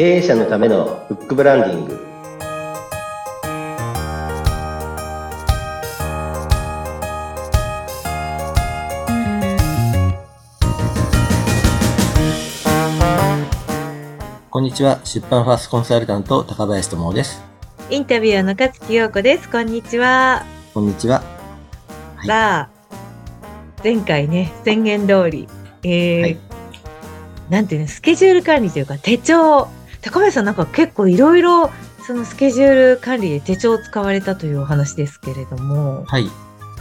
経営者のためのフックブランディングこんにちは。出版ファーストコンサルタント、高林智です。インタビュアーの勝木陽子です。こんにちは。こんにちは。はいさあ、前回ね、宣言通り、えーはいなんていうの、スケジュール管理というか手帳。高林さんなんか結構いろいろ、そのスケジュール管理で手帳を使われたというお話ですけれども。はい。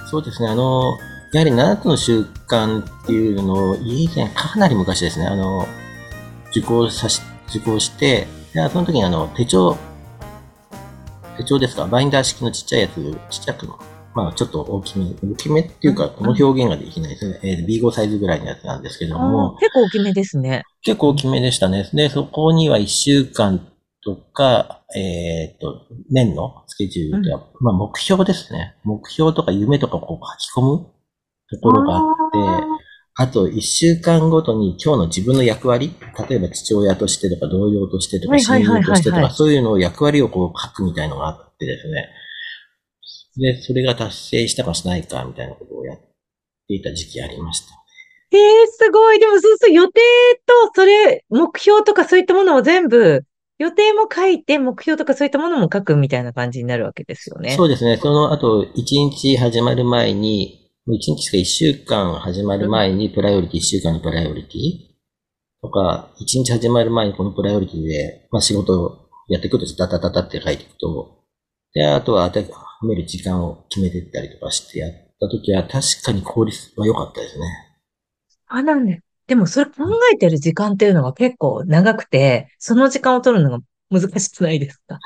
そうですね。あの、やはり7つの習慣っていうのを以前、かなり昔ですね。あの、受講さし、受講して、でその時にあの、手帳、手帳ですか？バインダー式のちっちゃいやつ、ちっちゃくの、まあちょっと大きめ、大きめっていうか、うんこの表現ができないですね。えー B5 サイズぐらいのやつなんですけどあもー、結構大きめですね。結構大きめでしたね。で、そこには1週間とか、えっ、と、年のスケジュールで、まあ目標ですね。目標とか夢とかをこう書き込むところがあって、あと1週間ごとに今日の自分の役割、例えば父親としてとか同僚としてとか親友としてとか、そういうのを役割をこう書くみたいのがあってですね。で、それが達成したかしないかみたいなことをやっていた時期ありました。えー、すごい。でもそうそう、予定と、それ、目標とかそういったものを全部、予定も書いて、目標とかそういったものも書くみたいな感じになるわけですよね。そうですね。その後、1日始まる前に、1日か1週間始まる前に、プライオリティ、1週間のプライオリティとか、1日始まる前にこのプライオリティで、まあ仕事をやっていくと、ダタタタって書いていくと、で、あとはめる時間を決めていったりとかしてやったときは、確かに効率は良かったですね。あ、なんで。でもそれ考えてる時間っていうのが結構長くて、その時間を取るのが難しくないですか？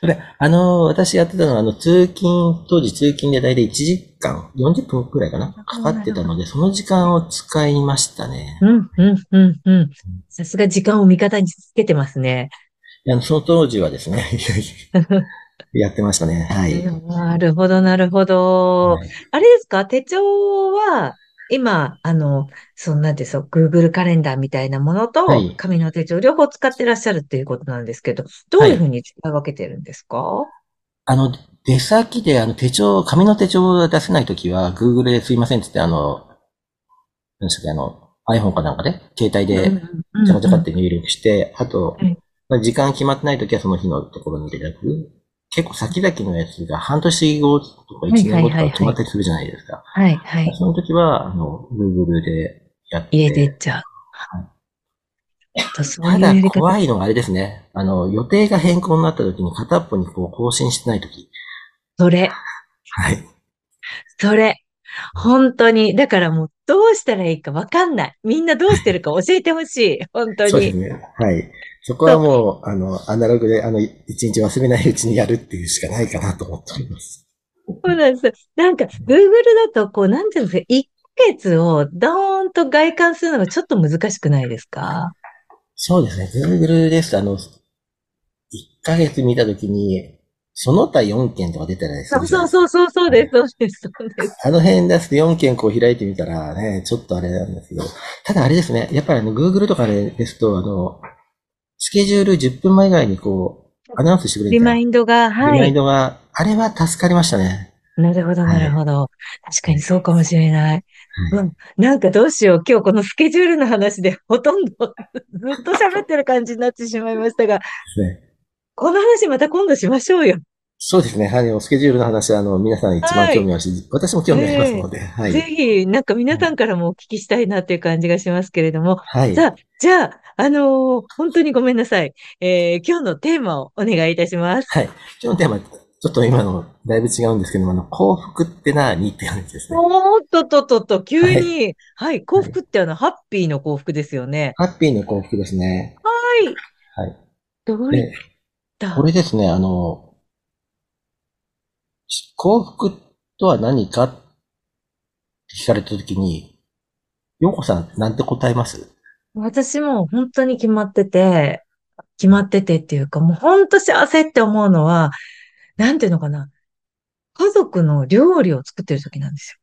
それ、あの、私やってたのは、あの、通勤、当時通勤で大体1時間、40分くらいかな？かかってたので、その時間を使いましたね。うん、うん、うん、うん。さすが時間を味方につけてますね。いやその当時はですね、やってましたね。はい。なるほど、なるほど。はいあれですか？手帳は、今、あの、そんなんですよ、Google カレンダーみたいなものとはい、紙の手帳、両方使ってらっしゃるっていうことなんですけど、どういうふうに使い分けてるんですか、あの、出先で、あの、手帳、紙の手帳を出せないときは、Google ですいませんって言って、あの、何でしたっけ、あの、iPhone かなんかで、携帯で、うんちゃかちゃかって入力して、あとはい、まあ時間決まってないときはその日のところに入れてく。結構先々のやつが半年後とか1年後とか決まったりするじゃないですか。はい、はい。その時は、あの、Google でやって。入れてっちゃう。はいただ。怖いのがあれですね。あの、予定が変更になった時に片っぽにこう更新してない時。それ、はい。それ。本当に。だからもうどうしたらいいかわかんない。みんなどうしてるか教えてほしい。本当に。そうですね。はい。そこはもう、あの、アナログで、あの、一日忘れないうちにやるっていうしかないかなと思っております。そうなんです。なんか、Google だと、こう、なんていうんですか、1ヶ月をドーンと外観するのがちょっと難しくないですか？そうですね。Google ですと、あの、1ヶ月見た時に、その他4件とか出たらですそうそうそうそうそうです、そうです、そうです。あの辺出すと4件こう開いてみたらね、ちょっとあれなんですけど、ただあれですね、やっぱりあの Google とかでですと、あの、スケジュール10分前ぐらいにこう、アナウンスしてくれるリマインドが、リマインはい。ドが、あれは助かりましたね。なるほど、なるほど。確かにそうかもしれない。はうん。なんかどうしよう。今日このスケジュールの話でほとんどずっと喋ってる感じになってしまいましたが、ね。この話また今度しましょうよ。そうですね。はい、スケジュールの話は、あの、皆さん一番興味あるし、私も興味ありますので、はい。ぜひ、なんか皆さんからもお聞きしたいなっていう感じがしますけれども、はい。さあ、じゃあ、あのー本当にごめんなさい。えー今日のテーマをお願いいたします。はい。今日のテーマ、ちょっと今のだいぶ違うんですけども、あの、幸福って何って話ですね。おーっとっとっとっと、急に、はい、幸福ってあの、ハッピーの幸福ですよね。ハッピーの幸福ですね。はい。はい。どういっで、たこれですね、あの、幸福とは何かって聞かれたときに、ようこさん、なんて答えます？私も本当に決まってて、決まっててっていうか、もう本当幸せって思うのは、なんていうのかな。家族の料理を作ってる時なんですよ。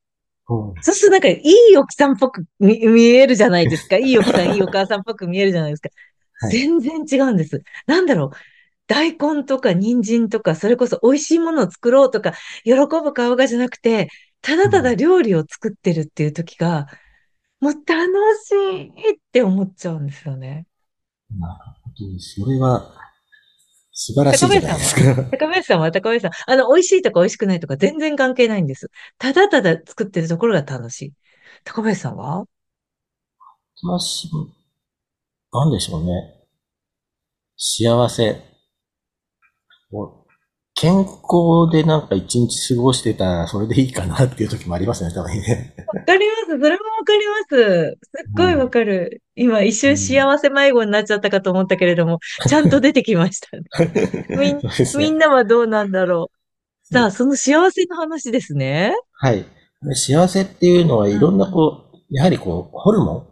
そうするとなんか、いい奥さんっぽく見見えるじゃないですか。いい奥さん、いいお母さんっぽく見えるじゃないですか。はい全然違うんです。なんだろう。大根とか人参とか、それこそ美味しいものを作ろうとか、喜ぶ顔がじゃなくて、ただただ料理を作ってるっていう時が、もう楽しいって思っちゃうんですよね。なるほど。それは、素晴らしいじゃないですか。高林さんは？高林さん。あの、美味しいとか美味しくないとか全然関係ないんです。ただただ作ってるところが楽しい。高林さんは？私も、なんでしょうね。幸せ。健康でなんか一日過ごしてたらそれでいいかなっていう時もありますね、たまにね。わかります。それもわかります。すっごいわかる。今一瞬幸せ迷子になっちゃったかと思ったけれども、ちゃんと出てきましたね。みんねみんなはどうなんだろう。さあ、その幸せの話ですね。はい。幸せっていうのはいろんなこう、やはりこう、ホルモン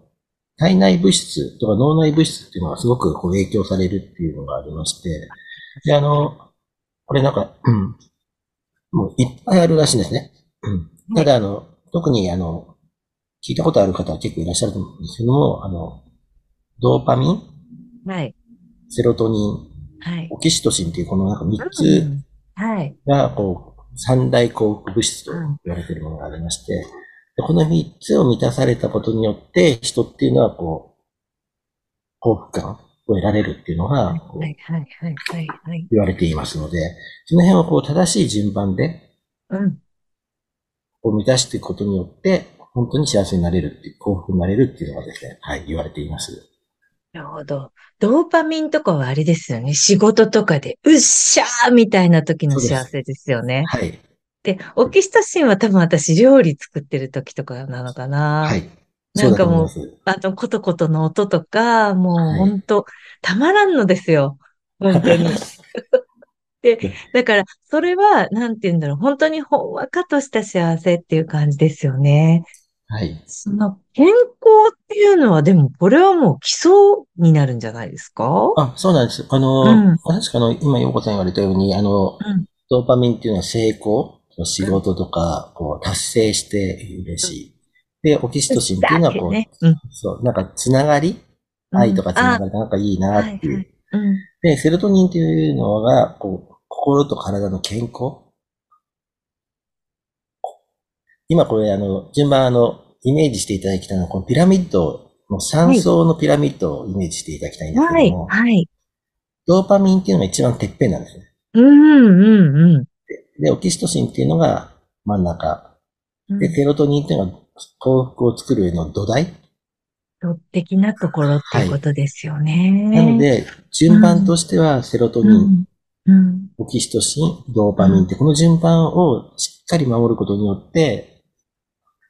体内物質とか脳内物質っていうのがすごくこう影響されるっていうのがありまして、で、あの、これなんか、うん、もういっぱいあるらしいんですね。うん。ただあの、特にあの、聞いたことある方は結構いらっしゃると思うんですけども、あの、ドーパミン、はい。セロトニン、はい。オキシトシンっていうこのなんか3うつんはい。が、こう、三大幸福物質と言われているものがありまして、でこの3つを満たされたことによって、人っていうのは、こう、幸福感を得られるっていうのが。言われていますので、その辺をこう、正しい順番で、うん。こう満たしていくことによって、本当に幸せになれるっていう、幸福になれるっていうのがですね、はい、言われています。なるほど。ドーパミンとかはあれですよね。仕事とかで、うっしゃーみたいな時の幸せですよね。はい、で、オキシトシンは多分私料理作ってる時とかなのかな。はい。なんかもう。あの、コトコトの音とか、もうはい本当、たまらんのですよ。本当に。で、だから、それは、なんて言うんだろう。本当にほんわかとした幸せっていう感じですよね。はい。その、健康っていうのは、でも、これはもう基礎になるんじゃないですか？あ、そうなんです。あの、うん確かあの、今、ようこさん言われたように、あの、うんドーパミンっていうのは成功、仕事とか、こう、達成して嬉しい。で、オキシトシンっていうのは、こう、ね。うん。そう、なんか、つながり愛とかつながりなんかいいなっていう。で、セロトニンっていうのが、こう、心と体の健康。今これ、あの、順番、あの、イメージしていただきたいのは、このピラミッドの3層のピラミッドをイメージしていただきたいんですけはい。ども、はい。ドーパミンっていうのが一番てっぺんなんですね。うん、うん、うんで、オキシトシンっていうのが真ん中。うん。で、セロトニンっていうのが幸福を作る上の土台？人的なところっていうことですよね。なので、順番としてはセロトニン、うん、うん。オキシトシン、ドーパミンって、この順番をしっかり守ることによって、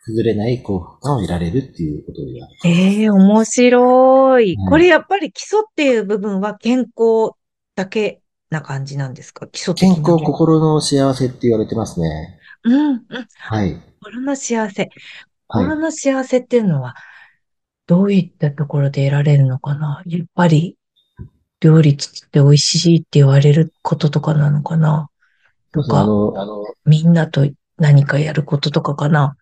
崩れない幸福感を得られるっていうことである。ええ面白い。うんこれやっぱり基礎っていう部分は健康だけな感じなんですか？基礎的な健康、心の幸せって言われてますね。うん、うん。はい。心の幸せ。はい。心の幸せっていうのは、どういったところで得られるのかな？やっぱり、料理作って美味しいって言われることとかなのかな？とか、みんなと何かやることとかかな？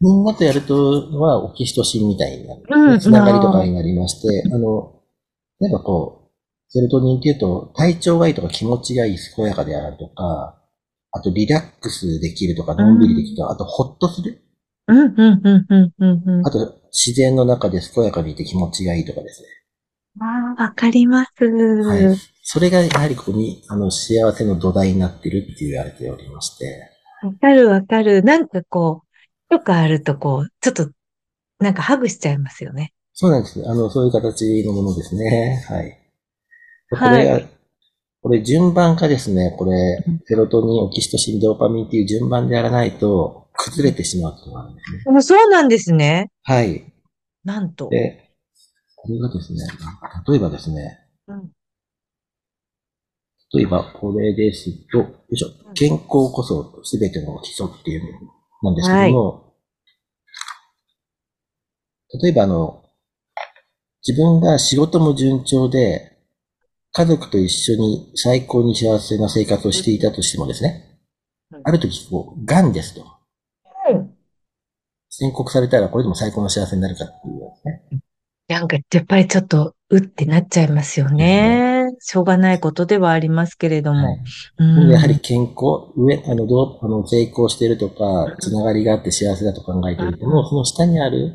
みんなとやるとはオキシトシンみたいになる。うんつながりとかになりまして、あの、例えばこう、セロトニンっていうと、体調がいいとか気持ちがいい、健やかであるとか、あとリラックスできるとか、のんびりできるとか、あとホッとする。うん、うん、うん、うん、うん、うん。あと、自然の中で健やかでいて気持ちがいいとかですね。ああ、わかります。はい。それがやはりここに、あの、幸せの土台になってるって言われておりまして。わかるわかる。なんかこう、とかあるとこう、ちょっと、なんかハグしちゃいますよね。そうなんです。あの、そういう形のものですね。はい。こはいれが、これ順番がですね、これうん、セロトニン、オキシトシン、ドーパミンっていう順番でやらないと、崩れてしまうことがあるんですね。あそうなんですね。はい。なんと。で、これがですね、例えばですね、うん例えばこれですと、よいしょ、健康こそ全ての基礎っていうのなんですけども、例えばあの、自分が仕事も順調で、家族と一緒に最高に幸せな生活をしていたとしてもですねうん、ある時こう、癌ですと。うん宣告されたらこれでも最高の幸せになるかっていうですね。なんか、やっぱりちょっと、うってなっちゃいますよね。しょうがないことではありますけれども。はいうんやはり健康、上、あの、どう、あの、成功してるとか、つながりがあって幸せだと考えていても、その下にある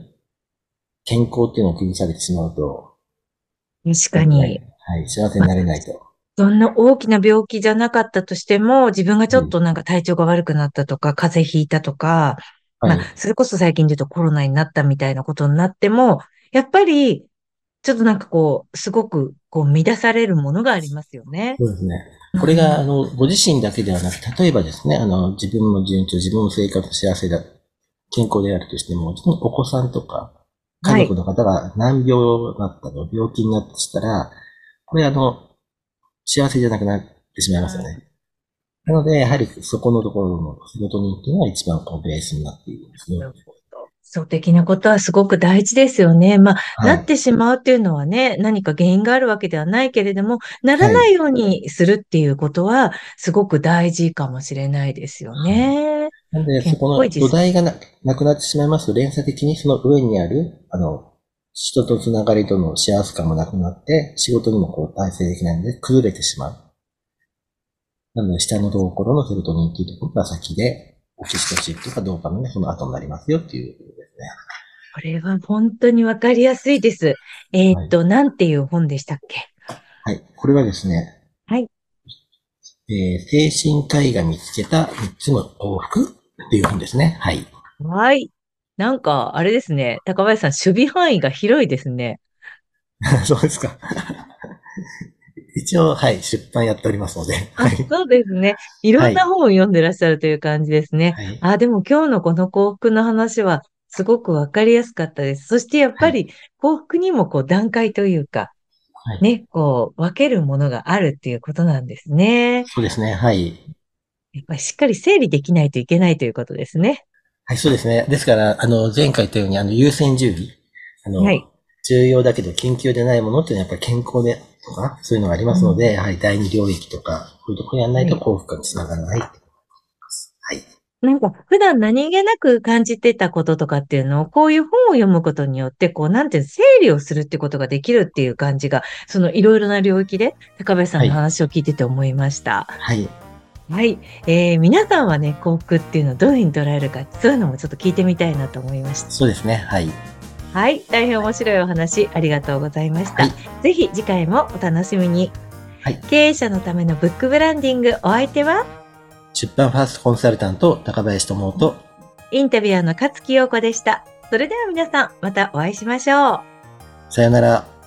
健康っていうのを崩されてしまうと、確かに。はい、幸せになれないと。そんな大きな病気じゃなかったとしても、自分がちょっとなんか体調が悪くなったとか、風邪ひいたとか、はい。まあ、それこそ最近で言うとコロナになったみたいなことになっても、やっぱり、ちょっとなんかこう、すごくこう乱されるものがありますよね。そうですね。これが、あの、ご自身だけではなく、例えばですね、あの、自分の順調、自分の生活幸せだ、健康であるとしても、お子さんとか、家族の方が難病だったの、病気になったとしたら、これあの、幸せじゃなくなってしまいますよね。なので、やはりそこのところのセロトニンっていうのが一番こうベースになっているんですね。基礎的なことはすごく大事ですよね。まあ、はいなってしまうっていうのはね、何か原因があるわけではないけれども、ならないようにするっていうことは、すごく大事かもしれないですよね。なので、そこの土台がななくなってしまいますと、連鎖的にその上にある、あの、人とつながりとの幸せ感もなくなって、仕事にもこう体制できないので、崩れてしまう。なので、下のところのセロトニンっていうところが先で、オキシトシンとかドーパミンがその後になりますよっていうことですね。これは本当にわかりやすいです。えーっと、なんていう本でしたっけ？はい。これはですね。はい。えー精神科医が見つけた3つの往復っていう本ですね。はい。はい。なんか、あれですね。高林さん、守備範囲が広いですね。そうですか。一応、はい、出版やっておりますので。あはい。そうですね。いろんな本を読んでらっしゃるという感じですね。はいあ、でも今日のこの幸福の話はすごくわかりやすかったです。そしてやっぱり幸福にもこう段階というか、はいね、こう分けるものがあるっていうことなんですね。そうですね。はい。やっぱりしっかり整理できないといけないということですね。はい、そうですね。ですから、あの、前回言ったように、あの、優先順位。あの、はい重要だけど緊急でないものっていうのはやっぱり健康でとか、そういうのがありますので、やはり第二領域とか、こういうところやらないと幸福感につながらない。はい。なんか普段何気なく感じてたこととかっていうのをこういう本を読むことによって、こうなんていうの整理をするってことができるっていう感じが、そのいろいろな領域で高林さんの話を聞いてて思いました。はい。はい。えー、皆さんはね、幸福っていうのをどういうふうに捉えるか、そういうのもちょっと聞いてみたいなと思いました。そうですね。はい。はい。大変面白いお話、ありがとうございました。はいぜひ次回もお楽しみに。はい経営者のためのブックブランディング、お相手は、出版ファーストコンサルタント、高林智と、インタビュアーの勝木陽子でした。それでは皆さん、またお会いしましょう。さよなら。